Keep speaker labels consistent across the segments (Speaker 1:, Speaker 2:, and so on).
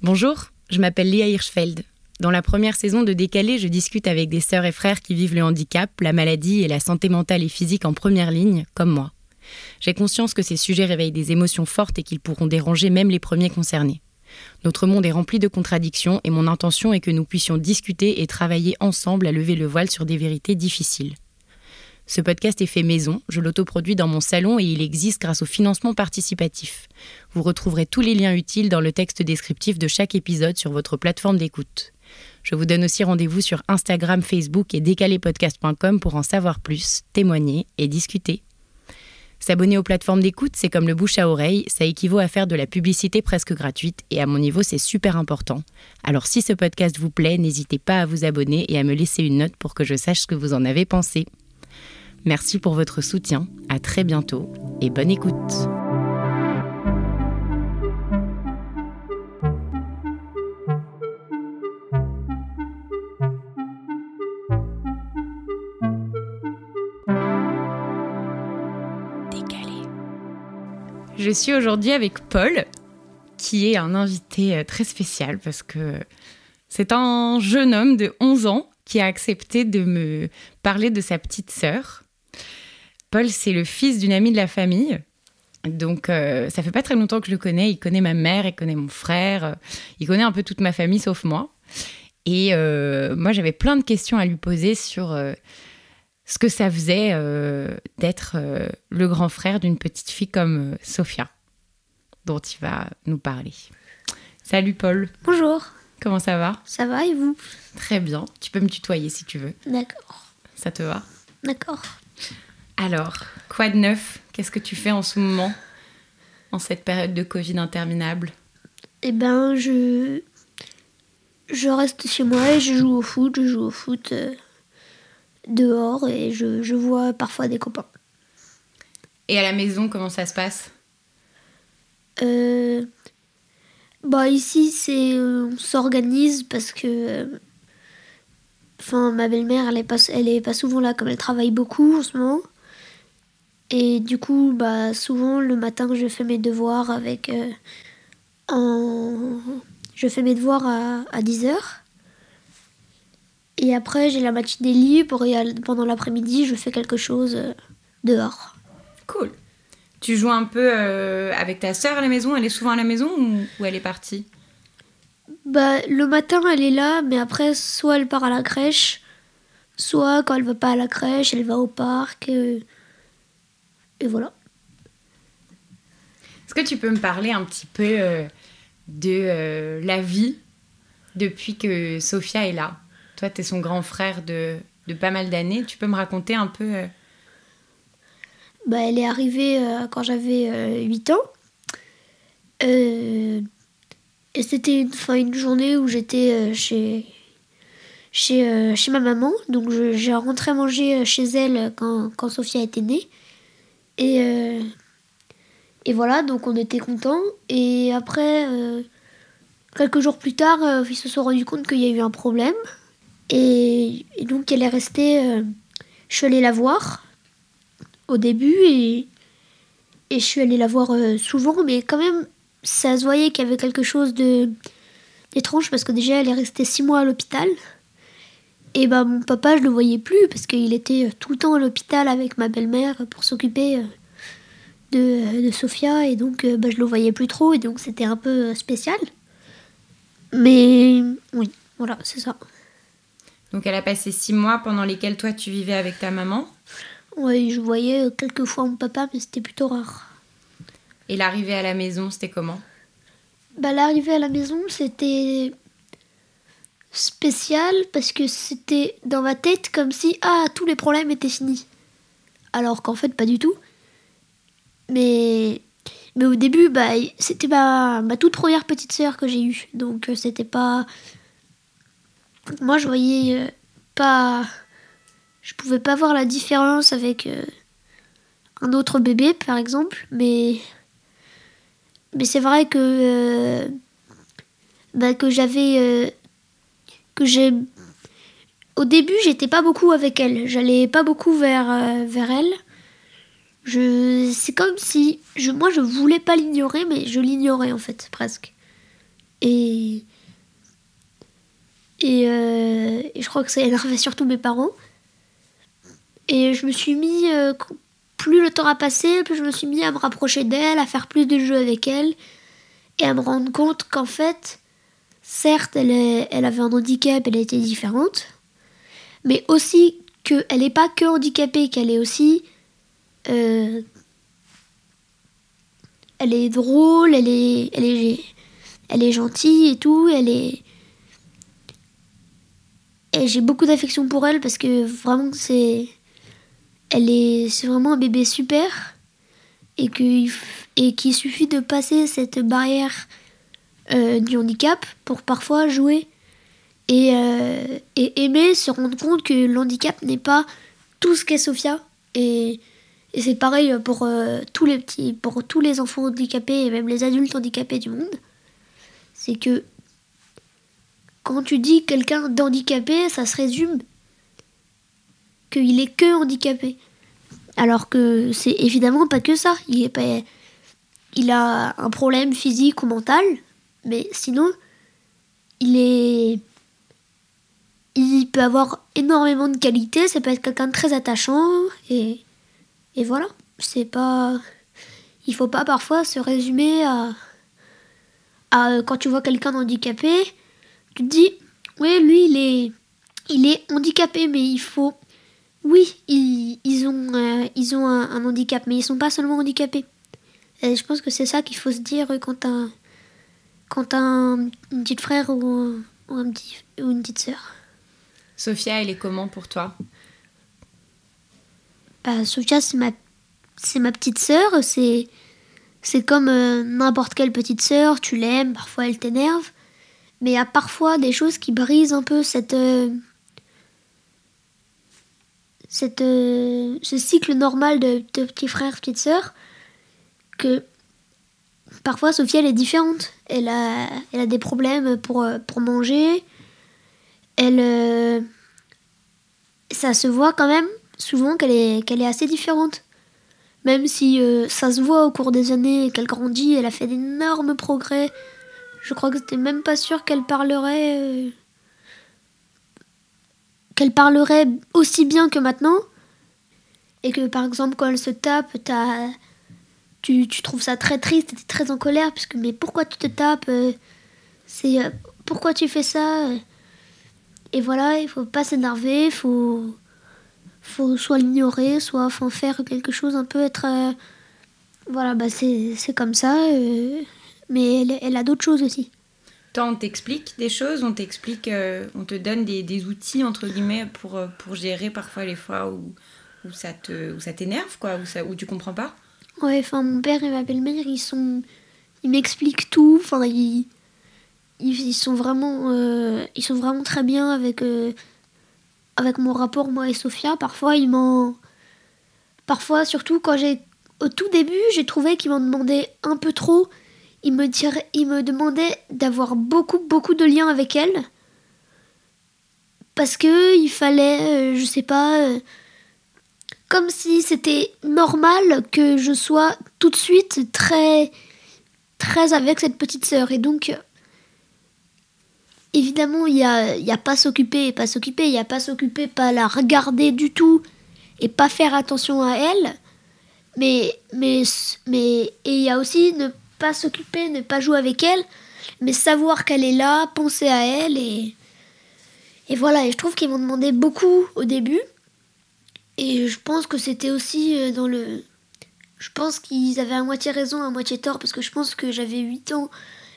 Speaker 1: Bonjour, je m'appelle Léa Hirschfeld. Dans la première saison de Décalé, je discute avec des sœurs et frères qui vivent le handicap, la maladie et la santé mentale et physique en première ligne, comme moi. J'ai conscience que ces sujets réveillent des émotions fortes et qu'ils pourront déranger même les premiers concernés. Notre monde est rempli de contradictions et mon intention est que nous puissions discuter et travailler ensemble à lever le voile sur des vérités difficiles. Ce podcast est fait maison, je l'autoproduis dans mon salon et il existe grâce au financement participatif. Vous retrouverez tous les liens utiles dans le texte descriptif de chaque épisode sur votre plateforme d'écoute. Je vous donne aussi rendez-vous sur Instagram, Facebook et décalépodcast.com pour en savoir plus, témoigner et discuter. S'abonner aux plateformes d'écoute, c'est comme le bouche à oreille, ça équivaut à faire de la publicité presque gratuite et à mon niveau, c'est super important. Alors si ce podcast vous plaît, n'hésitez pas à vous abonner et à me laisser une note pour que je sache ce que vous en avez pensé. Merci pour votre soutien, à très bientôt et bonne écoute. Je suis aujourd'hui avec Paul, qui est un invité euh, très spécial parce que c'est un jeune homme de 11 ans qui a accepté de me parler de sa petite sœur. Paul, c'est le fils d'une amie de la famille. Donc, euh, ça fait pas très longtemps que je le connais. Il connaît ma mère, il connaît mon frère, il connaît un peu toute ma famille sauf moi. Et euh, moi, j'avais plein de questions à lui poser sur ce que ça faisait euh, d'être euh, le grand frère d'une petite fille comme euh, Sophia, dont il va nous parler. Salut Paul.
Speaker 2: Bonjour.
Speaker 1: Comment ça va?
Speaker 2: Ça va et vous?
Speaker 1: Très bien. Tu peux me tutoyer si tu veux.
Speaker 2: D'accord.
Speaker 1: Ça te va?
Speaker 2: D'accord.
Speaker 1: Alors, quoi de neuf? Qu'est-ce que tu fais en ce moment, en cette période de Covid interminable?
Speaker 2: Eh ben, je je reste chez moi et je joue au foot. Je joue au foot dehors et je, vois parfois des copains.
Speaker 1: Et à la maison, comment ça se passe?
Speaker 2: Euh, Bah ici, c'est on s'organise parce que enfin ma belle-mère, elle est pas elle est pas souvent là comme elle travaille beaucoup en ce moment. Et du coup, bah souvent le matin, je fais mes devoirs avec euh, en je fais mes devoirs à, à 10h. Et après, j'ai la matinée libre et pendant l'après-midi, je fais quelque chose euh, dehors.
Speaker 1: Cool. Tu joues un peu euh, avec ta sœur à la maison Elle est souvent à la maison ou, elle est partie?
Speaker 2: Bah, Le matin, elle est là, mais après, soit elle part à la crèche, soit quand elle va pas à la crèche, elle va au parc. Euh, et voilà.
Speaker 1: Est-ce que tu peux me parler un petit peu de la vie depuis que Sophia est là? Toi, tu es son grand frère de, pas mal d'années. Tu peux me raconter un peu euh,
Speaker 2: bah, Elle est arrivée euh, quand j'avais 8 euh, ans. et c'était une, une journée où j'étais chez, chez, chez ma maman. Donc j'ai rentré manger chez elle quand, quand Sophia était née. Et, et voilà, donc on était contents. Et après, quelques jours plus tard, ils se sont rendus compte qu'il y a eu un problème. Et, donc elle est restée. Euh, je suis allée la voir au début et, et je suis allée la voir euh, souvent, mais quand même, ça se voyait qu'il y avait quelque chose de d'étrange parce que déjà elle est restée six mois à l'hôpital. Et bah mon papa, je le voyais plus parce qu'il était euh, tout le temps à l'hôpital avec ma belle-mère pour s'occuper de, de Sophia et donc bah, je le voyais plus trop et donc c'était un peu spécial. Mais oui, voilà, c'est ça.
Speaker 1: Donc elle a passé six mois pendant lesquels toi tu vivais avec ta maman?
Speaker 2: Oui, je voyais quelques fois mon papa, mais c'était plutôt rare.
Speaker 1: Et l'arrivée à la maison, c'était comment?
Speaker 2: Bah, L'arrivée à la maison, c'était spécial parce que c'était dans ma tête comme si ah tous les problèmes étaient finis. Alors qu'en fait pas du tout. Mais mais au début bah c'était ma, ma toute première petite sœur que j'ai eue donc euh, c'était pas moi, je voyais euh, pas. Je pouvais pas voir la différence avec euh, un autre bébé, par exemple, mais. Mais c'est vrai que. Bah, que j'avais. Que j'ai. Au début, j'étais pas beaucoup avec elle. J'allais pas beaucoup vers, vers elle. Je, c'est comme si je, moi je voulais pas l'ignorer, mais je l'ignorais en fait presque. Et, et, euh, et je crois que ça énervait surtout mes parents. Et je me suis mis, euh, plus le temps a passé, plus je me suis mis à me rapprocher d'elle, à faire plus de jeux avec elle, et à me rendre compte qu'en fait, certes, elle, est, elle avait un handicap, elle était différente, mais aussi qu'elle n'est pas que handicapée, qu'elle est aussi... Euh, elle est drôle, elle est, elle est, elle est gentille et tout, elle est... Et j'ai beaucoup d'affection pour elle parce que vraiment c'est elle est, c'est vraiment un bébé super et et qu'il suffit de passer cette barrière euh, du handicap pour parfois jouer et, euh, et, aimer se rendre compte que l'handicap n'est pas tout ce qu'est Sophia et, et c'est pareil pour euh, tous les petits pour tous les enfants handicapés et même les adultes handicapés du monde c'est que quand tu dis quelqu'un d'handicapé ça se résume qu'il est que handicapé. Alors que c'est évidemment pas que ça. Il, est pas, il a un problème physique ou mental, mais sinon, il est. Il peut avoir énormément de qualités, ça peut être quelqu'un de très attachant, et, et voilà. C'est pas. Il faut pas parfois se résumer à. à quand tu vois quelqu'un handicapé, tu te dis, oui, lui, il est. Il est handicapé, mais il faut oui, ils, ont, euh, ils ont un, handicap, mais ils sont pas seulement handicapés. Et je pense que c'est ça qu'il faut se dire quand t'as quand un, une petite frère ou, un petit, ou une petite sœur.
Speaker 1: Sophia, elle est comment pour toi?
Speaker 2: Bah, Sophia, c'est ma, c'est ma petite sœur. C'est, c'est comme euh, n'importe quelle petite sœur. Tu l'aimes, parfois elle t'énerve. Mais il y a parfois des choses qui brisent un peu cette, euh, cette, euh, ce cycle normal de, de petits frères, petites sœurs, que parfois Sophie elle est différente. Elle a, elle a des problèmes pour, euh, pour manger. Elle, euh, ça se voit quand même souvent qu'elle est, qu'elle est assez différente. Même si ça se voit au cours des années qu'elle grandit, elle a fait d'énormes progrès. Je crois que c'était même pas sûr qu'elle parlerait qu'elle parlerait aussi bien que maintenant. Et que par exemple, quand elle se tape, tu, trouves ça très triste, tu es très en colère, parce mais pourquoi tu te tapes euh, C'est euh, pourquoi tu fais ça Et voilà, il faut pas s'énerver, faut, faut soit l'ignorer, soit en faire quelque chose, un peu être. Euh, voilà, bah c'est comme ça. mais elle, elle a d'autres choses aussi
Speaker 1: on t'explique des choses, on t'explique, euh, on te donne des, outils, entre guillemets, pour, euh, pour gérer parfois les fois où, où ça te, ça t'énerve, quoi, où, ça, où tu comprends pas?
Speaker 2: Ouais, enfin, mon père et ma belle-mère, ils sont... Ils m'expliquent tout, enfin, ils... Ils, sont vraiment... Euh, ils sont vraiment très bien avec... avec mon rapport, moi et Sophia. Parfois, ils m'en... Parfois, surtout quand j'ai... Au tout début, j'ai trouvé qu'ils m'en demandaient un peu trop il me, dirait, il me demandait d'avoir beaucoup, beaucoup de liens avec elle. Parce que il fallait, euh, je sais pas, euh, comme si c'était normal que je sois tout de suite très, très avec cette petite sœur. Et donc, évidemment, il n'y a, y a pas s'occuper pas s'occuper, il n'y a pas s'occuper, pas la regarder du tout et pas faire attention à elle. Mais, mais, mais, et il y a aussi ne pas s'occuper, ne pas jouer avec elle, mais savoir qu'elle est là, penser à elle et et voilà. Et je trouve qu'ils m'ont demandé beaucoup au début. Et je pense que c'était aussi euh, dans le. Je pense qu'ils avaient à moitié raison, à moitié tort, parce que je pense que j'avais 8 ans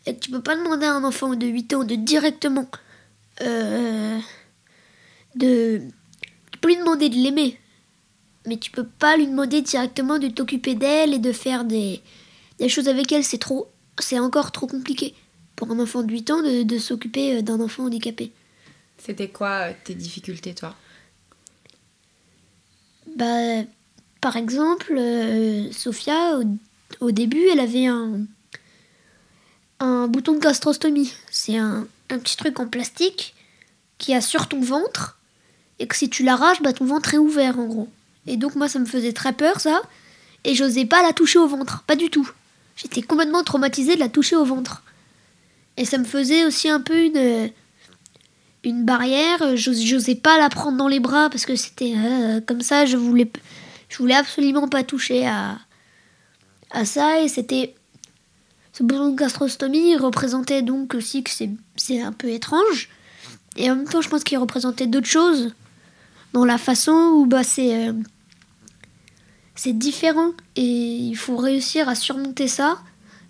Speaker 2: et tu peux pas demander à un enfant de 8 ans de directement. Euh, de. Tu peux lui demander de l'aimer, mais tu peux pas lui demander directement de t'occuper d'elle et de faire des, des choses avec elle, c'est trop, c'est encore trop compliqué pour un enfant de 8 ans de, s'occuper euh, d'un enfant handicapé.
Speaker 1: C'était quoi tes difficultés, toi?
Speaker 2: Bah, par exemple, euh, Sophia, au, début, elle avait un, un bouton de gastrostomie. C'est un, petit truc en plastique qui a sur ton ventre et que si tu l'arraches, bah, ton ventre est ouvert en gros. Et donc moi, ça me faisait très peur ça, et j'osais pas la toucher au ventre, pas du tout. J'étais complètement traumatisée de la toucher au ventre. Et ça me faisait aussi un peu une, une barrière. J'osais pas la prendre dans les bras parce que c'était euh, comme ça. Je voulais, je voulais absolument pas toucher à, à ça. Et c'était. Ce besoin de gastrostomie représentait donc aussi que c'est un peu étrange. Et en même temps, je pense qu'il représentait d'autres choses dans la façon où bah, c'est. Euh, c'est différent et il faut réussir à surmonter ça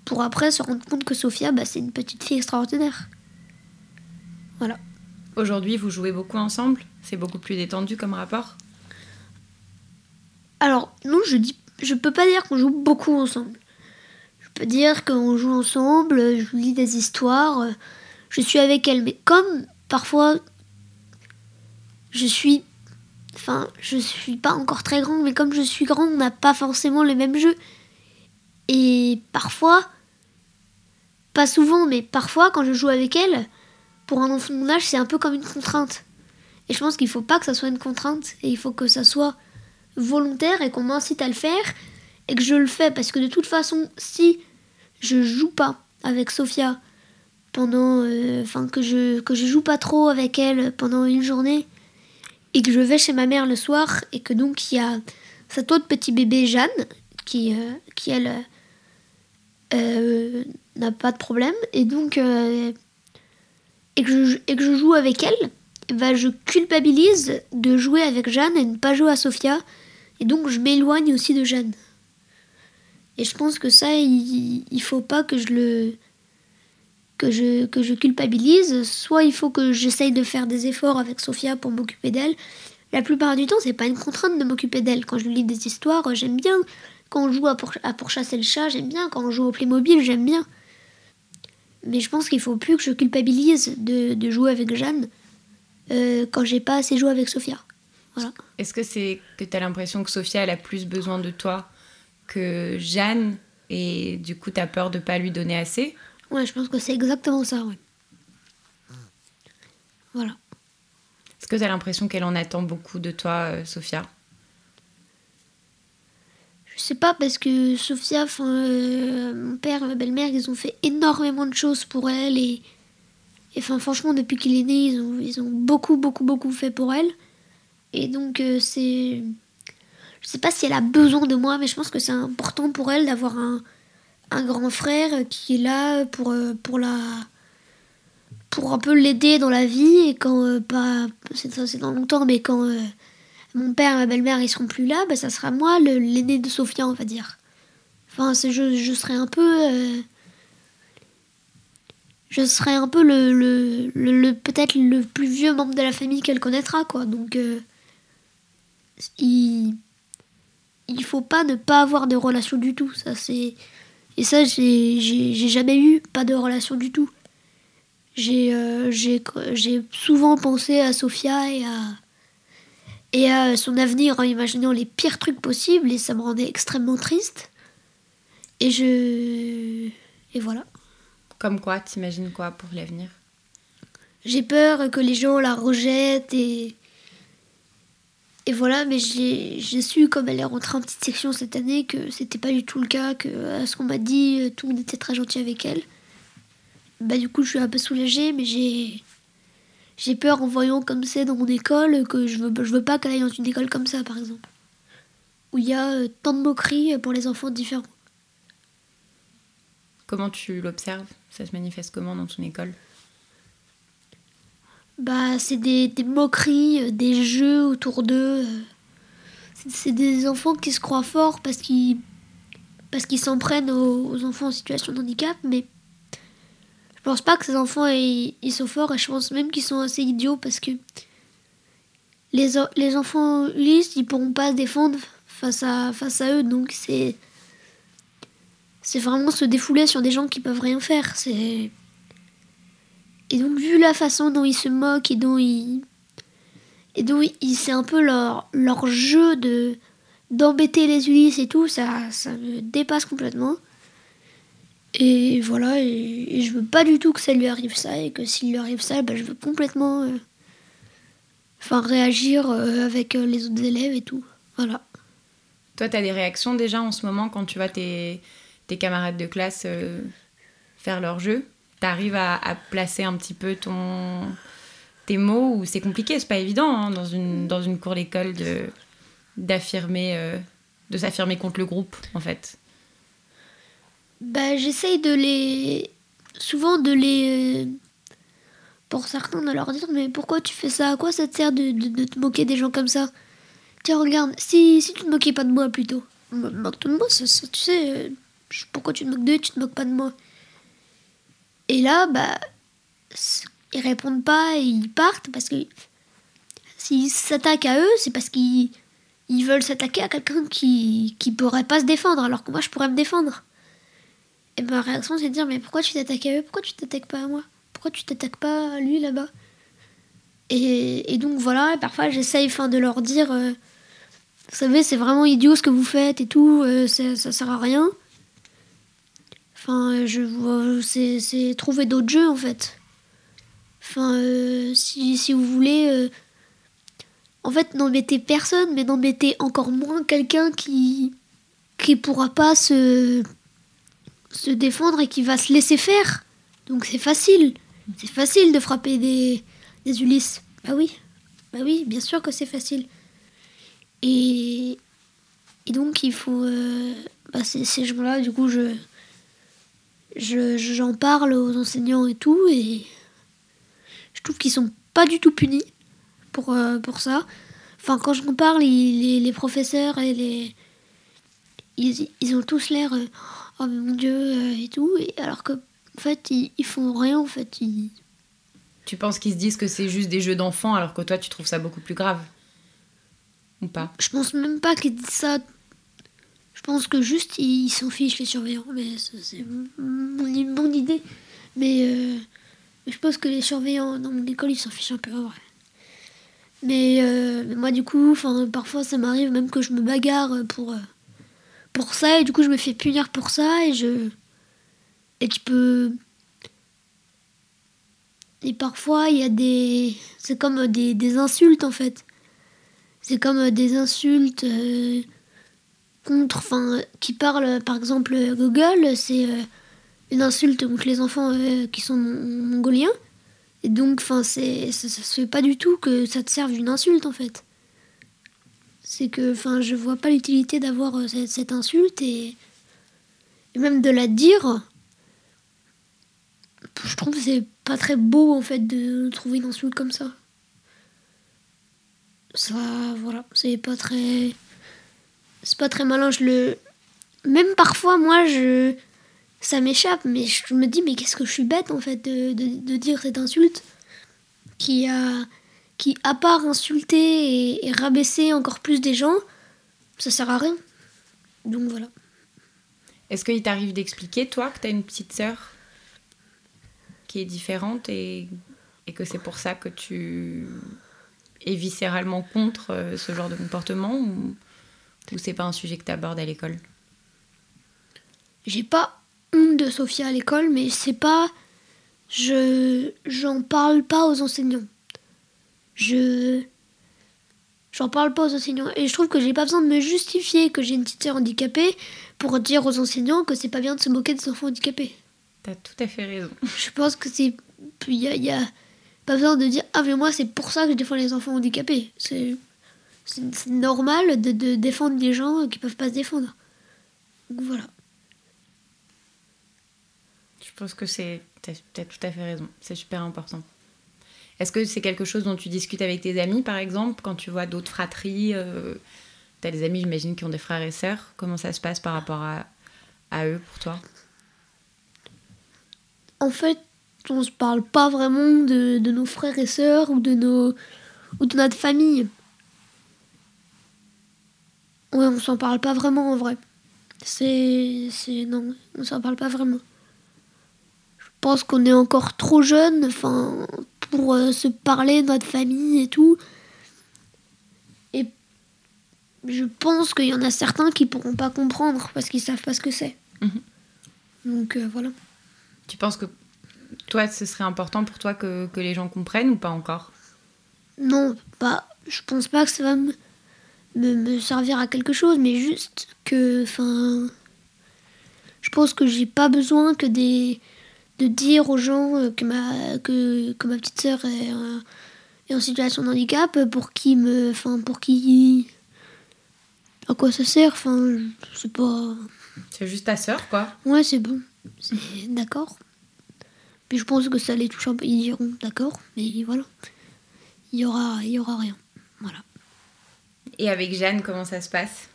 Speaker 2: pour après se rendre compte que Sophia, bah, c'est une petite fille extraordinaire. Voilà.
Speaker 1: Aujourd'hui, vous jouez beaucoup ensemble? C'est beaucoup plus détendu comme rapport?
Speaker 2: Alors, non, je dis, je peux pas dire qu'on joue beaucoup ensemble. Je peux dire qu'on joue ensemble, je lis des histoires, je suis avec elle, mais comme parfois je suis Enfin, je suis pas encore très grande, mais comme je suis grande, on n'a pas forcément le même jeu. Et parfois, pas souvent, mais parfois, quand je joue avec elle, pour un enfant de mon âge, c'est un peu comme une contrainte. Et je pense qu'il faut pas que ça soit une contrainte, et il faut que ça soit volontaire et qu'on m'incite à le faire, et que je le fais, parce que de toute façon, si je joue pas avec Sophia pendant, euh, enfin que je que je joue pas trop avec elle pendant une journée, et que je vais chez ma mère le soir et que donc il y a cet autre petit bébé Jeanne qui, euh, qui elle euh, n'a pas de problème et donc et, que je, et que je joue avec elle bah, je culpabilise de jouer avec Jeanne et ne pas jouer à Sophia et donc je m'éloigne aussi de Jeanne et je pense que ça il, il faut pas que je le que je, que je culpabilise, soit il faut que j'essaye de faire des efforts avec Sophia pour m'occuper d'elle. La plupart du temps, c'est pas une contrainte de m'occuper d'elle. Quand je lis des histoires, j'aime bien. Quand on joue à, pour, à pourchasser le chat, j'aime bien. Quand on joue au Playmobil, j'aime bien. Mais je pense qu'il faut plus que je culpabilise de, de jouer avec Jeanne euh, quand j'ai pas assez joué avec Sophia. Voilà.
Speaker 1: Est-ce que c'est que tu as l'impression que Sophia elle a plus besoin de toi que Jeanne et du coup tu as peur de pas lui donner assez?
Speaker 2: Ouais, je pense que c'est exactement ça, ouais. Voilà.
Speaker 1: Est-ce que tu as l'impression qu'elle en attend beaucoup de toi, euh, Sophia?
Speaker 2: Je sais pas, parce que Sophia, euh, mon père, ma belle-mère, ils ont fait énormément de choses pour elle. Et, enfin, franchement, depuis qu'il est né, ils ont, ils ont beaucoup, beaucoup, beaucoup fait pour elle. Et donc, euh, c'est. Je sais pas si elle a besoin de moi, mais je pense que c'est important pour elle d'avoir un, un grand frère qui est là pour, euh, pour la pour un peu l'aider dans la vie et quand euh, pas c'est dans longtemps mais quand mon père ma belle-mère ils seront plus là bah, ça sera moi l'aîné de Sophia on va dire. Enfin je, je serai un peu je serai un peu le, le, le, peut-être le plus vieux membre de la famille qu'elle connaîtra quoi. Donc il il faut pas ne pas avoir de relation du tout. Ça c'est et ça, j'ai jamais eu, pas de relation du tout. Euh, j'ai souvent pensé à Sophia et à, et à son avenir en imaginant les pires trucs possibles et ça me rendait extrêmement triste. Et je. Et voilà.
Speaker 1: Comme quoi T'imagines quoi pour l'avenir?
Speaker 2: J'ai peur que les gens la rejettent et et voilà, mais j'ai su, comme elle est rentrée en petite section cette année, que c'était pas du tout le cas, que à ce qu'on m'a dit, euh, tout le monde était très gentil avec elle. Bah du coup, je suis un peu soulagée, mais j'ai j'ai peur en voyant comme c'est dans mon école que je veux, je veux pas qu'elle aille dans une école comme ça, par exemple. Où il y a euh, tant de moqueries pour les enfants différents.
Speaker 1: Comment tu l'observes? Ça se manifeste comment dans ton école?
Speaker 2: Bah, c'est des, moqueries, euh, des jeux autour d'eux. Euh. C'est des enfants qui se croient forts parce qu'ils parce qu'ils s'en prennent aux, enfants en situation de handicap, mais je pense pas que ces enfants ils, sont forts et je pense même qu'ils sont assez idiots parce que les, les enfants lisses ils pourront pas se défendre face à, face à eux donc c'est c'est vraiment se défouler sur des gens qui peuvent rien faire c'est et donc, vu la façon dont ils se moquent et dont ils. Et dont c'est un peu leur, leur jeu de d'embêter les Ulysses et tout, ça, ça me dépasse complètement. Et voilà, et, je veux pas du tout que ça lui arrive ça, et que s'il lui arrive ça, bah, je veux complètement. Euh, réagir euh, avec euh, les autres élèves et tout. Voilà.
Speaker 1: Toi, tu as des réactions déjà en ce moment quand tu vois tes, tes camarades de classe faire leur jeu? T'arrives à, à placer un petit peu ton tes mots ou c'est compliqué, c'est pas évident hein, dans, une, dans une cour d'école de d'affirmer de s'affirmer contre le groupe en fait.
Speaker 2: Bah j'essaye de les souvent de les pour certains de leur dire mais pourquoi tu fais ça? À quoi ça te sert de, te moquer des gens comme ça? Tiens regarde, si, si tu te moquais pas de moi plutôt. Moque-toi de moi, ça, tu sais, euh, pourquoi tu te moques d'eux, tu te moques pas de moi? Et là, bah, ils répondent pas et ils partent parce que s'ils s'attaquent à eux, c'est parce qu'ils ils veulent s'attaquer à quelqu'un qui qui pourrait pas se défendre alors que moi je pourrais me défendre. Et ma réaction c'est de dire mais pourquoi tu t'attaques à eux? Pourquoi tu t'attaques pas à moi? Pourquoi tu t'attaques pas à lui là-bas? Et, et, donc voilà, parfois j'essaye de leur dire euh, vous savez c'est vraiment idiot ce que vous faites et tout, euh, ça, ça sert à rien. Enfin, je vois, c'est trouver d'autres jeux en fait. Enfin, euh, si, si, vous voulez, euh, en fait, n'embêtez personne, mais n'embêtez encore moins quelqu'un qui qui pourra pas se se défendre et qui va se laisser faire. Donc c'est facile, c'est facile de frapper des des Ulysses. Bah oui, bah oui, bien sûr que c'est facile. Et et donc il faut, euh, bah, ces, gens-là, du coup, je j'en parle aux enseignants et tout, et je trouve qu'ils sont pas du tout punis pour, euh, pour ça. Enfin, quand j'en parle, les, les, professeurs et les. Ils, ils ont tous l'air. Euh, oh mon dieu, euh, et tout. Et alors que, en fait, ils, ils font rien, en fait. Ils...
Speaker 1: Tu penses qu'ils se disent que c'est juste des jeux d'enfants alors que toi, tu trouves ça beaucoup plus grave Ou pas?
Speaker 2: Je pense même pas qu'ils disent ça. Je pense que juste ils s'en fichent, les surveillants. Mais c'est mon, mon, idée. Mais. Je pense que les surveillants dans mon école, ils s'en fichent un peu, en vrai. Mais, euh, moi, du coup, parfois, ça m'arrive même que je me bagarre pour, euh, pour ça, et du coup, je me fais punir pour ça, et je. Et tu peux. Et parfois, il y a des. C'est comme des, des, insultes, en fait. C'est comme des insultes euh, contre. Enfin, qui parlent, par exemple, Google, c'est une insulte contre les enfants euh, qui sont mongoliens. Et donc, enfin, c'est, ça, ça, se fait pas du tout que ça te serve d'une insulte en fait. C'est que, enfin, je vois pas l'utilité d'avoir euh, cette, insulte et, même de la dire. Je trouve que c'est pas très beau en fait de trouver une insulte comme ça. Ça, voilà, c'est pas très. C'est pas très malin. Je le. Même parfois, moi, je ça m'échappe, mais je me dis, mais qu'est-ce que je suis bête en fait de, de, dire cette insulte qui a, qui à part insulter et, rabaisser encore plus des gens, ça sert à rien. Donc voilà.
Speaker 1: Est-ce qu'il t'arrive d'expliquer, toi, que tu as une petite sœur qui est différente et, et que c'est pour ça que tu es viscéralement contre euh, ce genre de comportement ou, ou c'est pas un sujet que tu abordes à l'école?
Speaker 2: J'ai pas honte de Sophia à l'école, mais c'est pas. Je. J'en parle pas aux enseignants. Je. J'en parle pas aux enseignants. Et je trouve que j'ai pas besoin de me justifier que j'ai une petite sœur handicapée pour dire aux enseignants que c'est pas bien de se moquer des enfants handicapés.
Speaker 1: T'as tout à fait raison.
Speaker 2: Je pense que c'est. Il y a, y a, pas besoin de dire Ah, mais moi, c'est pour ça que je défends les enfants handicapés. C'est. C'est normal de, de défendre des gens qui peuvent pas se défendre. Donc voilà.
Speaker 1: Je pense que c'est. Tu as, tout à fait raison. C'est super important. Est-ce que c'est quelque chose dont tu discutes avec tes amis, par exemple, quand tu vois d'autres fratries euh, Tu as des amis, j'imagine, qui ont des frères et sœurs. Comment ça se passe par rapport à, eux pour toi?
Speaker 2: En fait, on se parle pas vraiment de, nos frères et sœurs ou de, nos, ou de notre famille. Ouais, on s'en parle pas vraiment en vrai. C'est. Non, on s'en parle pas vraiment pense qu'on est encore trop jeune pour euh, se parler de notre famille et tout. Et je pense qu'il y en a certains qui pourront pas comprendre parce qu'ils savent pas ce que c'est. Mhm. Donc euh, voilà.
Speaker 1: Tu penses que toi, ce serait important pour toi que, que les gens comprennent ou pas encore?
Speaker 2: Non, pas. Je pense pas que ça va me, me, me servir à quelque chose, mais juste que. Enfin. Je pense que j'ai pas besoin que des de dire aux gens euh, que ma, que, que ma petite sœur est, euh, est en situation de handicap pour qui me. Enfin, pour qui. À quoi ça sert Enfin, c'est pas.
Speaker 1: C'est juste ta sœur, quoi.
Speaker 2: Ouais, c'est bon. D'accord. Puis je pense que ça les touche un peu. Ils diront d'accord, mais voilà. Il y aura, il y aura rien. Voilà.
Speaker 1: Et avec Jeanne, comment ça se passe?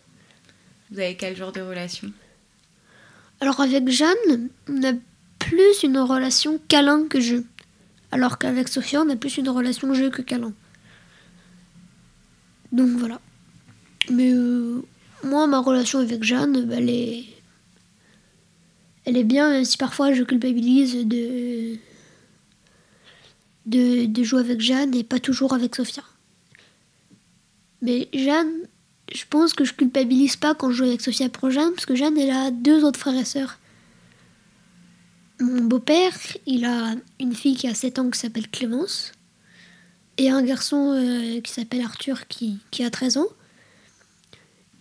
Speaker 1: Vous avez quel genre de relation?
Speaker 2: Alors avec Jeanne, on a plus une relation câlin que jeu. Alors qu'avec Sophia, on a plus une relation jeu que câlin. Donc voilà. Mais euh, moi, ma relation avec Jeanne, bah, elle est. Elle est bien, même si parfois je culpabilise de. De, de jouer avec Jeanne et pas toujours avec Sophia. Mais Jeanne, je pense que je culpabilise pas quand je joue avec Sophia pour Jeanne, parce que Jeanne, elle a deux autres frères et sœurs. Mon beau-père, il a une fille qui a 7 ans qui s'appelle Clémence, et un garçon euh, qui s'appelle Arthur qui, qui, a 13 ans.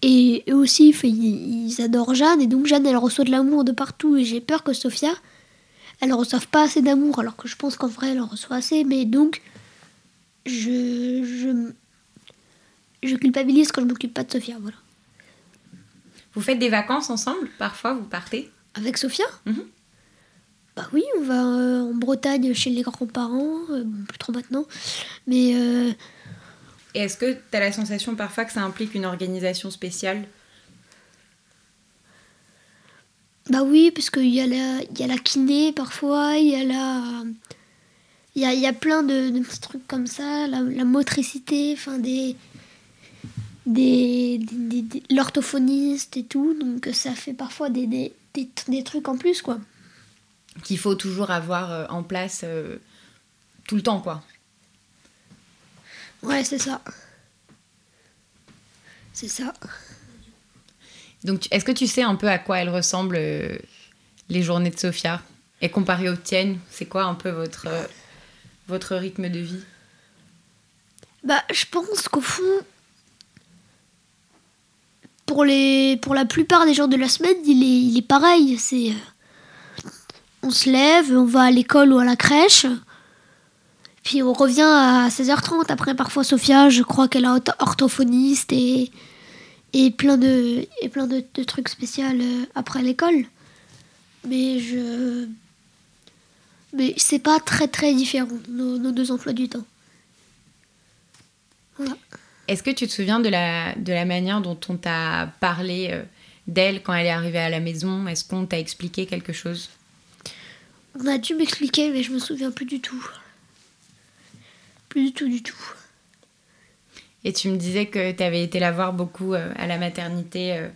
Speaker 2: Et eux aussi, ils, adorent Jeanne, et donc Jeanne, elle reçoit de l'amour de partout, et j'ai peur que Sophia, elle ne reçoive pas assez d'amour, alors que je pense qu'en vrai, elle en reçoit assez, mais donc, je, je, je culpabilise quand je m'occupe pas de Sophia, voilà.
Speaker 1: Vous faites des vacances ensemble? Parfois, vous partez?
Speaker 2: Avec Sophia?
Speaker 1: Mhm.
Speaker 2: Bah oui, on va euh, en Bretagne chez les grands-parents, euh, plus trop maintenant, mais euh,
Speaker 1: Et est-ce que tu as la sensation parfois que ça implique une organisation spéciale?
Speaker 2: Bah oui, parce qu'il y, a la- il y a la kiné parfois, il y a la... Il y a, y a plein de, de petits trucs comme ça, la, la motricité, enfin des... des, des- des- des- l'orthophoniste et tout, donc ça fait parfois des, des trucs en plus, quoi.
Speaker 1: Qu'il faut toujours avoir euh, en place euh, tout le temps, quoi
Speaker 2: Ouais, c'est ça. C'est ça.
Speaker 1: Donc, est-ce que tu sais un peu à quoi elles ressemblent euh, les journées de Sophia? Et comparé aux tiennes, c'est quoi un peu votre, euh, votre rythme de vie?
Speaker 2: Bah, je pense qu'au fond, pour, les, pour la plupart des jours de la semaine, il est, il est pareil. C'est, on se lève, on va à l'école ou à la crèche, puis on revient à 16h30. Après, parfois, Sophia, je crois qu'elle ortho- orthophoniste et, et plein de, et plein de trucs spéciaux euh, après l'école. Mais je. Mais c'est pas très très différent, nos, nos deux emplois du temps. Voilà.
Speaker 1: Est-ce que tu te souviens de la, de la manière dont on t'a parlé euh, d'elle quand elle est arrivée à la maison? Est-ce qu'on t'a expliqué quelque chose?
Speaker 2: On a dû m'expliquer, mais je me souviens plus du tout. Plus du tout, du tout.
Speaker 1: Et tu me disais que tu avais été la voir beaucoup euh, à la maternité euh,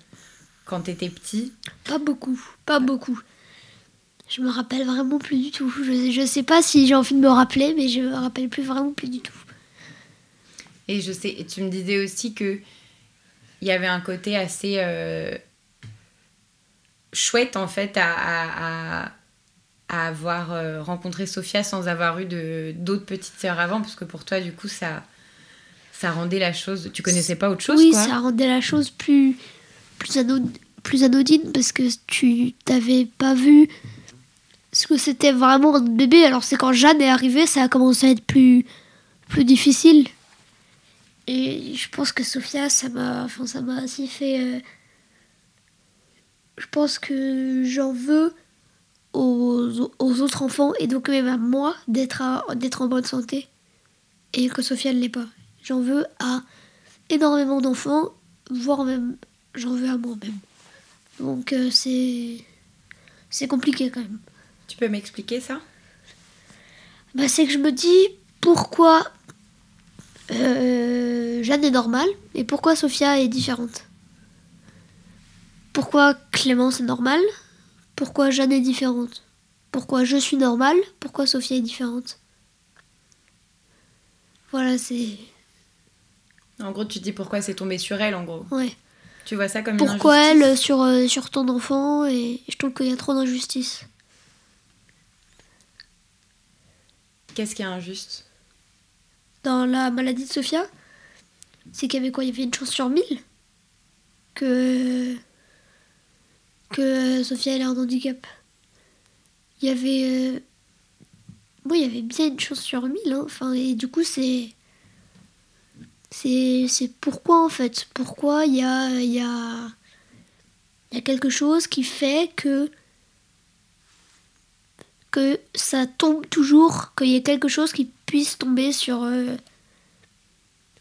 Speaker 1: quand tu étais petit.
Speaker 2: Pas beaucoup, pas beaucoup. Je me rappelle vraiment plus du tout. Je, je sais pas si j'ai envie de me rappeler, mais je me rappelle plus vraiment plus du tout.
Speaker 1: Et je sais, tu me disais aussi que il y avait un côté assez euh, chouette en fait à, à, à- à avoir euh, rencontré Sophia sans avoir eu d'autres petites sœurs avant, parce que pour toi du coup ça ça rendait la chose. Tu connaissais pas autre chose
Speaker 2: oui,
Speaker 1: quoi
Speaker 2: ça rendait la chose plus, plus, plus anodine parce que tu t'avais pas vu ce que c'était vraiment un bébé. Alors c'est quand Jeanne est arrivée, ça a commencé à être plus, plus difficile. Et je pense que Sophia, ça m'a, enfin, ça aussi fait. euh, je pense que j'en veux aux, aux autres enfants et donc même à moi d'être, à- d'être en bonne santé et que Sophia ne l'est pas. J'en veux à énormément d'enfants, voire même j'en veux à moi-même. Donc euh, c'est c'est compliqué quand même.
Speaker 1: Tu peux m'expliquer ça?
Speaker 2: Bah, c'est que je me dis pourquoi euh, Jeanne est normale et pourquoi Sophia est différente? Pourquoi Clémence est normale? Pourquoi Jeanne est différente? Pourquoi je suis normale? Pourquoi Sophia est différente? Voilà, c'est...
Speaker 1: En gros, tu te dis pourquoi c'est tombé sur elle en gros.
Speaker 2: Ouais.
Speaker 1: Tu vois ça comme
Speaker 2: Pourquoi
Speaker 1: une
Speaker 2: elle
Speaker 1: injustice
Speaker 2: sur, euh, sur ton enfant et je trouve qu'il y a trop d'injustice.
Speaker 1: Qu'est-ce qui est injuste?
Speaker 2: Dans la maladie de Sophia, c'est qu'il y avait quoi? Il y avait une chance sur mille que, que Sophia elle ait un handicap. il y avait. Euh, il y avait bien une chance sur mille. Hein. Enfin, et du coup, c'est. C'est, pourquoi en fait? Pourquoi il y a, y, y a quelque chose qui fait que que ça tombe toujours, qu'il y ait quelque chose qui puisse tomber sur, euh,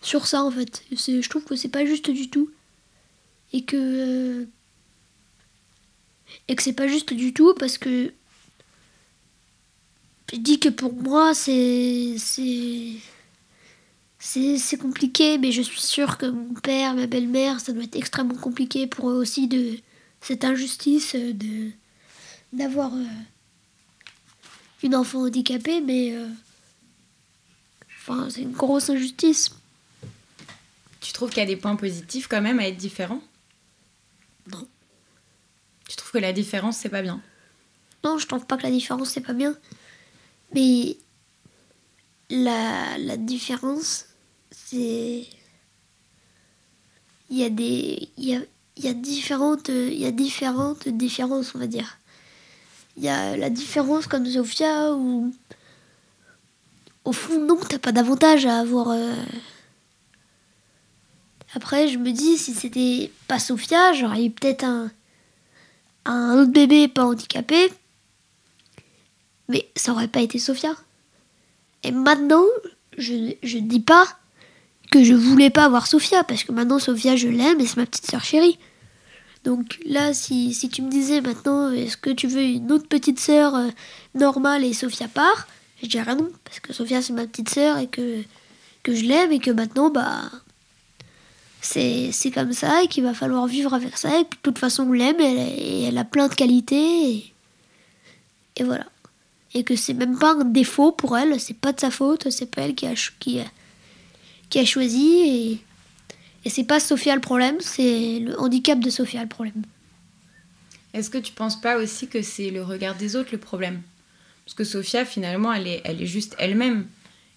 Speaker 2: sur ça en fait. je trouve que c'est pas juste du tout. Et que. Euh, et que c'est pas juste du tout parce que. Je dis que pour moi c'est. C'est. C'est compliqué, mais je suis sûre que mon père, ma belle-mère, ça doit être extrêmement compliqué pour eux aussi de cette injustice de d'avoir. Euh, une enfant handicapée, mais euh, enfin, c'est une grosse injustice.
Speaker 1: Tu trouves qu'il y a des points positifs quand même à être différent
Speaker 2: Non.
Speaker 1: Tu trouves que la différence, c'est pas bien?
Speaker 2: Non, je trouve pas que la différence, c'est pas bien. Mais la, la différence, c'est. Il y a des. Il y a, il y a différentes. Il y a différentes différences, on va dire il y a la différence comme Sophia où au fond non t'as pas d'avantage à avoir euh. après je me dis si c'était pas Sophia j'aurais eu peut-être un un autre bébé pas handicapé mais ça aurait pas été Sophia. Et maintenant je, je dis pas que je voulais pas avoir Sophia parce que maintenant Sophia je l'aime et c'est ma petite sœur chérie. Donc là, si, tu me disais maintenant, est-ce que tu veux une autre petite sœur euh, normale et Sophia part Je dirais non, parce que Sophia c'est ma petite sœur et que, que je l'aime et que maintenant, bah, c'est, comme ça et qu'il va falloir vivre avec ça et que de toute façon on l'aime et elle, a plein de qualités et, voilà. Et que c'est même pas un défaut pour elle, c'est pas de sa faute, c'est pas elle qui a, qui a choisi et et c'est pas Sophia le problème, c'est le handicap de Sophia le problème.
Speaker 1: Est-ce que tu penses pas aussi que c'est le regard des autres le problème? Parce que Sophia, finalement, elle est, elle est juste elle-même.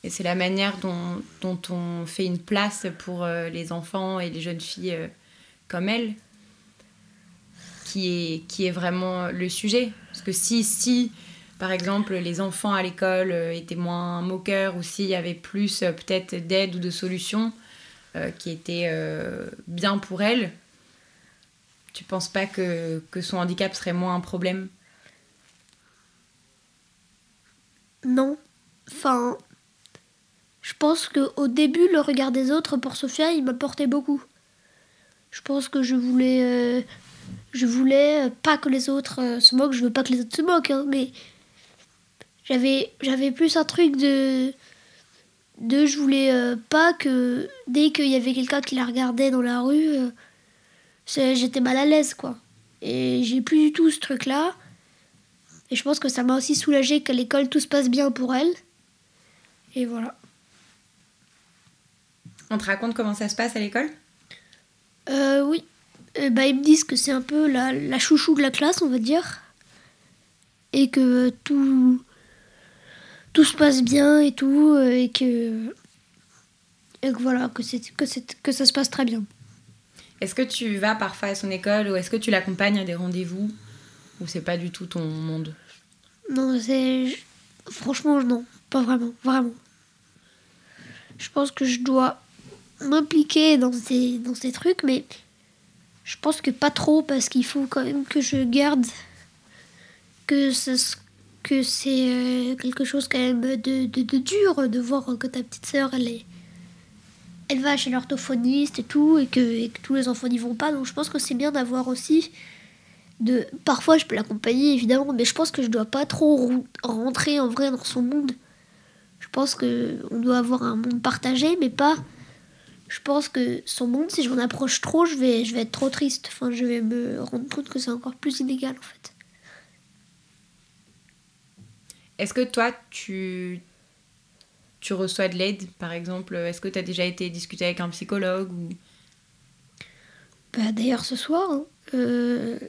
Speaker 1: Et c'est la manière dont, on fait une place pour euh, les enfants et les jeunes filles euh, comme elle qui est, vraiment le sujet. Parce que si, par exemple, les enfants à l'école euh, étaient moins moqueurs ou s'il y avait plus peut-être d'aide ou de solutions, euh, qui était euh, bien pour elle, tu penses pas que, que son handicap serait moins un problème?
Speaker 2: Non. Enfin, je pense qu'au début, le regard des autres pour Sophia, il m'apportait beaucoup. Je pense que je voulais, euh, je voulais pas que les autres se moquent. Je veux pas que les autres se moquent, hein, mais j'avais, j'avais plus un truc de, deux, je voulais euh, pas que dès qu'il y avait quelqu'un qui la regardait dans la rue, euh, j'étais mal à l'aise, quoi. Et j'ai plus du tout ce truc-là. Et je pense que ça m'a aussi soulagé qu'à l'école tout se passe bien pour elle. Et voilà.
Speaker 1: On te raconte comment ça se passe à l'école?
Speaker 2: Euh, Oui. bah, ils me disent que c'est un peu la, la chouchou de la classe, on va dire. Et que tout, tout se passe bien et tout, euh, et que, et que voilà, que, c'est, que, c'est, que ça se passe très bien.
Speaker 1: Est-ce que tu vas parfois à son école ou est-ce que tu l'accompagnes à des rendez-vous? Ou c'est pas du tout ton monde?
Speaker 2: Non, c'est. Franchement, non, pas vraiment, vraiment. Je pense que je dois m'impliquer dans ces, dans ces trucs, mais je pense que pas trop parce qu'il faut quand même que je garde que ce, que c'est euh, quelque chose quand même de, de, dur de voir que ta petite sœur, elle est... Elle va chez l'orthophoniste et tout, et que, tous les enfants n'y vont pas. Donc je pense que c'est bien d'avoir aussi de... Parfois je peux l'accompagner évidemment, mais je pense que je dois pas trop rentrer en vrai dans son monde. Je pense que on doit avoir un monde partagé, mais pas... Je pense que son monde, si je m'en approche trop, je vais, je vais être trop triste. Enfin, je vais me rendre compte que c'est encore plus inégal en fait.
Speaker 1: Est-ce que toi, tu, tu reçois de l'aide, par exemple? Est-ce que tu as déjà été discuter avec un psychologue ou...
Speaker 2: bah, D'ailleurs, ce soir, hein, euh,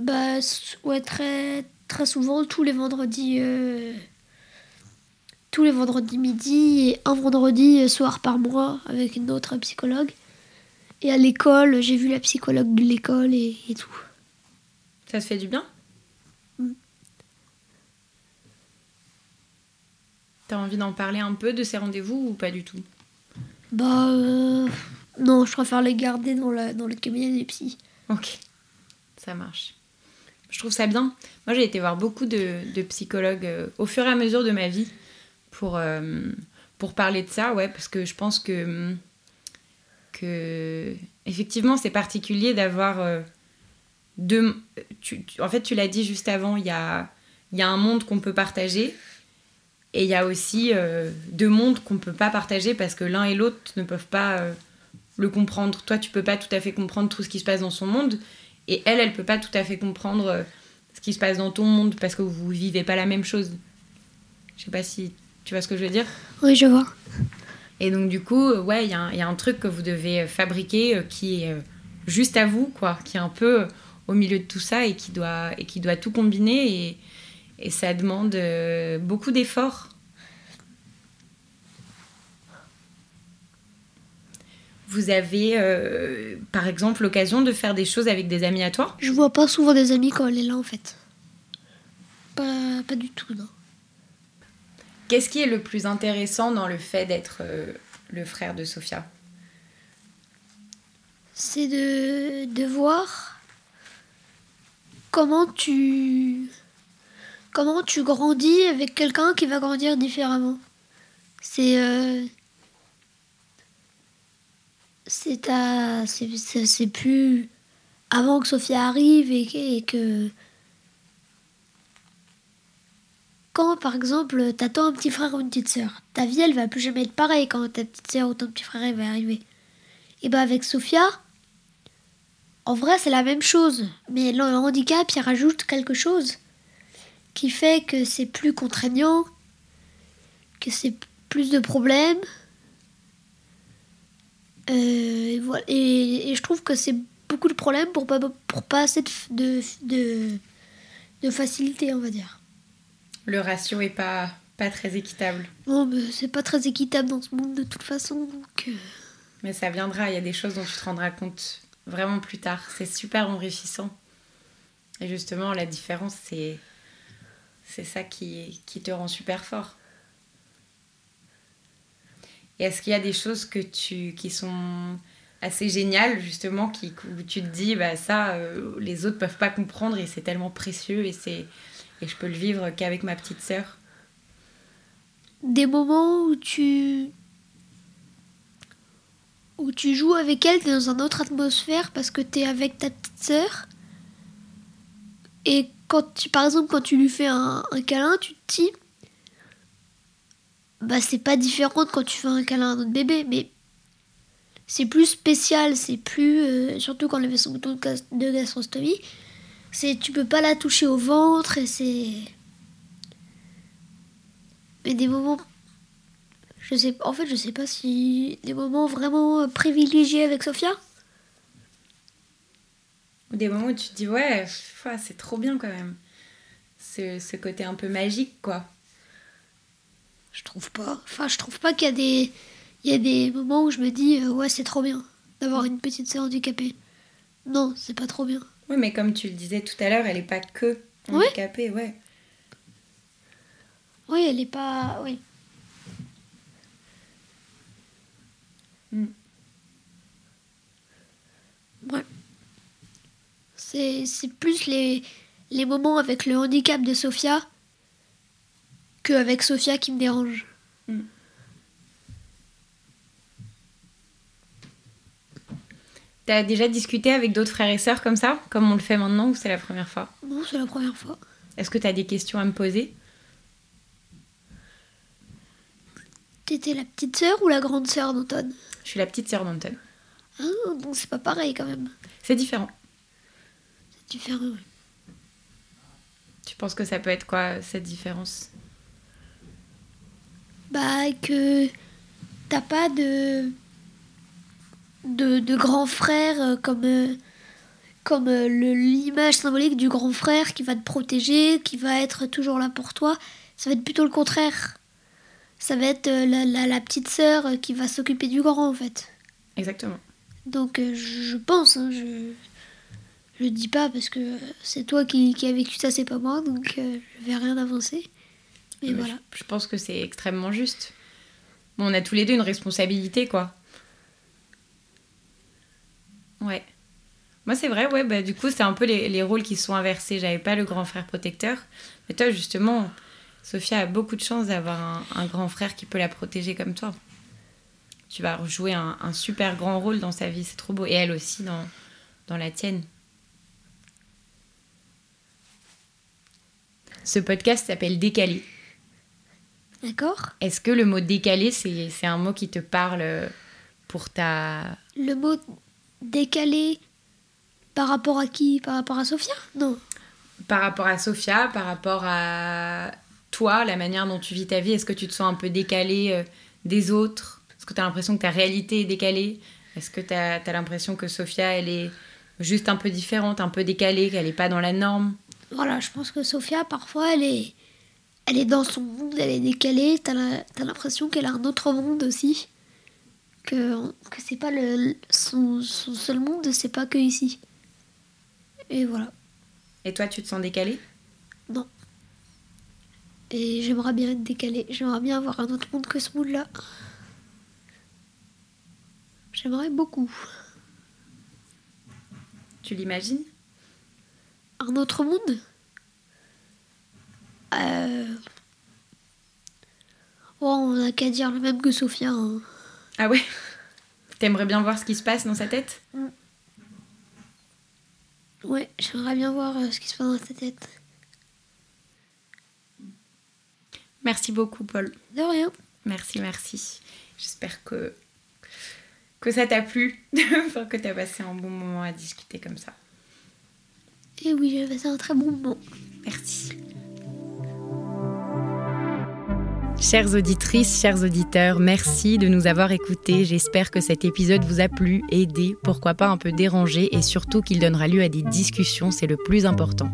Speaker 2: bah, ouais, très, très souvent, tous les vendredis, euh, tous les vendredis midi et un vendredi soir par mois avec une autre psychologue. Et à l'école, j'ai vu la psychologue de l'école et, tout.
Speaker 1: Ça te fait du bien? Mm. T'as envie d'en parler un peu de ces rendez-vous ou pas du tout?
Speaker 2: Bah euh, non, je préfère les garder dans, le cabinet des psy.
Speaker 1: Ok, ça marche. Je trouve ça bien. Moi j'ai été voir beaucoup de, psychologues euh, au fur et à mesure de ma vie pour, euh, pour parler de ça, ouais, parce que je pense que, que effectivement, c'est particulier d'avoir euh, deux. En fait, tu l'as dit juste avant, il y a, y a un monde qu'on peut partager. Et il y a aussi euh, deux mondes qu'on peut pas partager parce que l'un et l'autre ne peuvent pas le comprendre. Toi, tu peux pas tout à fait comprendre tout ce qui se passe dans son monde. Et elle, elle peut pas tout à fait comprendre ce qui se passe dans ton monde parce que vous vivez pas la même chose. Je sais pas si tu vois ce que je veux dire?
Speaker 2: Oui, je vois.
Speaker 1: Et donc, du coup, euh, ouais, il y, a un- il y a un truc que vous devez euh, fabriquer euh, qui est juste à vous, quoi, qui est un peu au milieu de tout ça et qui doit, et qui doit tout combiner. Et, et ça demande beaucoup d'efforts. Vous avez, euh, par exemple, l'occasion de faire des choses avec des amis à toi?
Speaker 2: Je vois pas souvent des amis quand elle est là en fait. Pas, pas du tout, non.
Speaker 1: Qu'est-ce qui est le plus intéressant dans le fait d'être euh, le frère de Sophia?
Speaker 2: C'est de, de voir comment tu comment tu grandis avec quelqu'un qui va grandir différemment. C'est euh, c'est c'est plus avant que Sophia arrive et que par exemple t'attends un petit frère ou une petite sœur, ta vie elle va plus jamais être pareille quand ta petite sœur ou ton petit frère va arriver. Et bah avec Sophia, en vrai, c'est la même chose, mais le handicap, il rajoute quelque chose qui fait que c'est plus contraignant, que c'est plus de problèmes. Euh, et, voilà. et, je trouve que c'est beaucoup de problèmes pour pas, pour pas assez de, de facilité, on va dire.
Speaker 1: Le ratio est pas, pas très équitable.
Speaker 2: Non, mais c'est pas très équitable dans ce monde de toute façon, donc... euh,
Speaker 1: Mais ça viendra, il y a des choses dont tu te rendras compte vraiment plus tard. C'est super enrichissant. Et justement, la différence, c'est, c'est ça qui, qui te rend super fort. Et est-ce qu'il y a des choses que tu, qui sont assez géniales, justement, qui, où tu te dis, bah, ça, euh, les autres peuvent pas comprendre et c'est tellement précieux et, c'est, et je peux le vivre qu'avec ma petite sœur
Speaker 2: des moments où tu où tu joues avec elle, t'es dans une autre atmosphère parce que t'es avec ta petite sœur. Et quand tu, par exemple, quand tu lui fais un, câlin, tu te dis, bah c'est pas différent quand tu fais un câlin à un autre bébé, mais c'est plus spécial, c'est plus, euh, surtout quand de, gas- de gastrostomie, c'est tu peux pas la toucher au ventre et c'est. Mais des moments je sais en fait je sais pas si des moments vraiment privilégiés avec Sophia.
Speaker 1: Ou des moments où tu te dis, ouais, pff, c'est trop bien quand même. Ce, ce côté un peu magique, quoi.
Speaker 2: je trouve pas. Enfin je trouve pas qu'il y a des il y a des moments où je me dis euh, ouais c'est trop bien d'avoir une petite sœur handicapée. Non c'est pas trop bien
Speaker 1: Oui, mais comme tu le disais tout à l'heure, elle est pas que handicapée, ouais.
Speaker 2: oui elle est pas oui
Speaker 1: Mm.
Speaker 2: ouais c'est c'est plus les les moments avec le handicap de Sophia que avec Sophia qui me dérange
Speaker 1: T'as déjà discuté avec d'autres frères et sœurs comme ça, comme on le fait maintenant, ou c'est la première fois?
Speaker 2: Non c'est la première fois
Speaker 1: Est-ce que t'as des questions à me poser?
Speaker 2: T'étais la petite sœur ou la grande sœur d'Anton
Speaker 1: Je suis la petite sœur d'Anton.
Speaker 2: Ah, bon, c'est pas pareil quand même.
Speaker 1: C'est différent.
Speaker 2: C'est différent. oui.
Speaker 1: Tu penses que ça peut être quoi, cette différence?
Speaker 2: Bah, que t'as pas de. De, de grand frère euh, comme. euh, comme euh, le- l'image symbolique du grand frère qui va te protéger, qui va être toujours là pour toi. Ça va être plutôt le contraire. Ça va être la, la, la petite sœur qui va s'occuper du grand en fait.
Speaker 1: Exactement.
Speaker 2: Donc je pense, hein, je je dis pas parce que c'est toi qui, qui as vécu ça, c'est pas moi, donc euh, je vais rien avancer. Et voilà.
Speaker 1: Je, je pense que c'est extrêmement juste. Bon, on a tous les deux une responsabilité, quoi. Ouais. Moi, c'est vrai, ouais, bah, du coup, c'est un peu les, les rôles qui sont inversés. J'avais pas le grand frère protecteur. Mais toi, justement, Sophia a beaucoup de chance d'avoir un, un grand frère qui peut la protéger comme toi. Tu vas jouer un, un super grand rôle dans sa vie, c'est trop beau. Et elle aussi dans, dans la tienne. Ce podcast s'appelle Décalé.
Speaker 2: D'accord
Speaker 1: Est-ce que le mot décalé, c'est c'est un mot qui te parle pour ta...
Speaker 2: Le mot décalé par rapport à qui? Par rapport à Sophia? Non.
Speaker 1: Par rapport à Sophia, par rapport à toi, la manière dont tu vis ta vie, est-ce que tu te sens un peu décalé euh, des autres? Est-ce que tu as l'impression que ta réalité est décalée? Est-ce que tu as, l'impression que Sophia, elle est juste un peu différente, un peu décalée, qu'elle n'est pas dans la norme?
Speaker 2: Voilà, je pense que Sophia, parfois, elle est, elle est dans son monde, elle est décalée. La- t'as l'impression qu'elle a un autre monde aussi. Que, que c'est pas le, son, son seul monde, c'est pas que ici. Et voilà.
Speaker 1: Et toi, tu te sens décalé?
Speaker 2: Non. Et j'aimerais bien être décalée. J'aimerais bien avoir un autre monde que ce monde-là. J'aimerais beaucoup.
Speaker 1: Tu l'imagines?
Speaker 2: Un autre monde? Euh... Oh, on n'a qu'à dire le même que Sophia. hein.
Speaker 1: Ah ouais? T'aimerais bien voir ce qui se passe dans sa tête?
Speaker 2: Ouais, j'aimerais bien voir euh, ce qui se passe dans sa tête.
Speaker 1: Merci beaucoup, Paul.
Speaker 2: De rien.
Speaker 1: Merci, merci. J'espère que, que ça t'a plu, que t'as passé un bon moment à discuter comme ça.
Speaker 2: Et oui, j'ai passé un très bon moment.
Speaker 1: Merci. Chères auditrices, chers auditeurs, merci de nous avoir écoutés. J'espère que cet épisode vous a plu, aidé, pourquoi pas un peu dérangé et surtout qu'il donnera lieu à des discussions, c'est le plus important.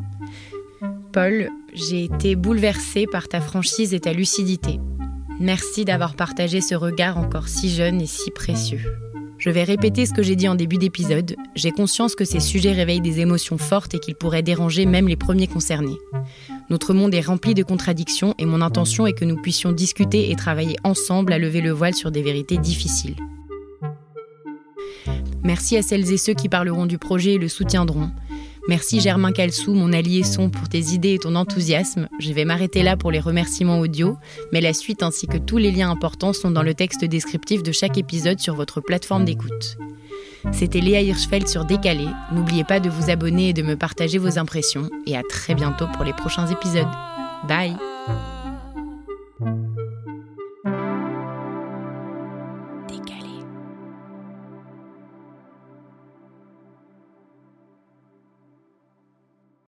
Speaker 1: Paul, j'ai été bouleversée par ta franchise et ta lucidité. Merci d'avoir partagé ce regard encore si jeune et si précieux. Je vais répéter ce que j'ai dit en début d'épisode. J'ai conscience que ces sujets réveillent des émotions fortes et qu'ils pourraient déranger même les premiers concernés. Notre monde est rempli de contradictions et mon intention est que nous puissions discuter et travailler ensemble à lever le voile sur des vérités difficiles. Merci à celles et ceux qui parleront du projet et le soutiendront. Merci Germain Calsou, mon allié son, pour tes idées et ton enthousiasme. Je vais m'arrêter là pour les remerciements audio, mais la suite ainsi que tous les liens importants sont dans le texte descriptif de chaque épisode sur votre plateforme d'écoute. C'était Léa Hirschfeld sur Décalé. N'oubliez pas de vous abonner et de me partager vos impressions. Et à très bientôt pour les prochains épisodes. Bye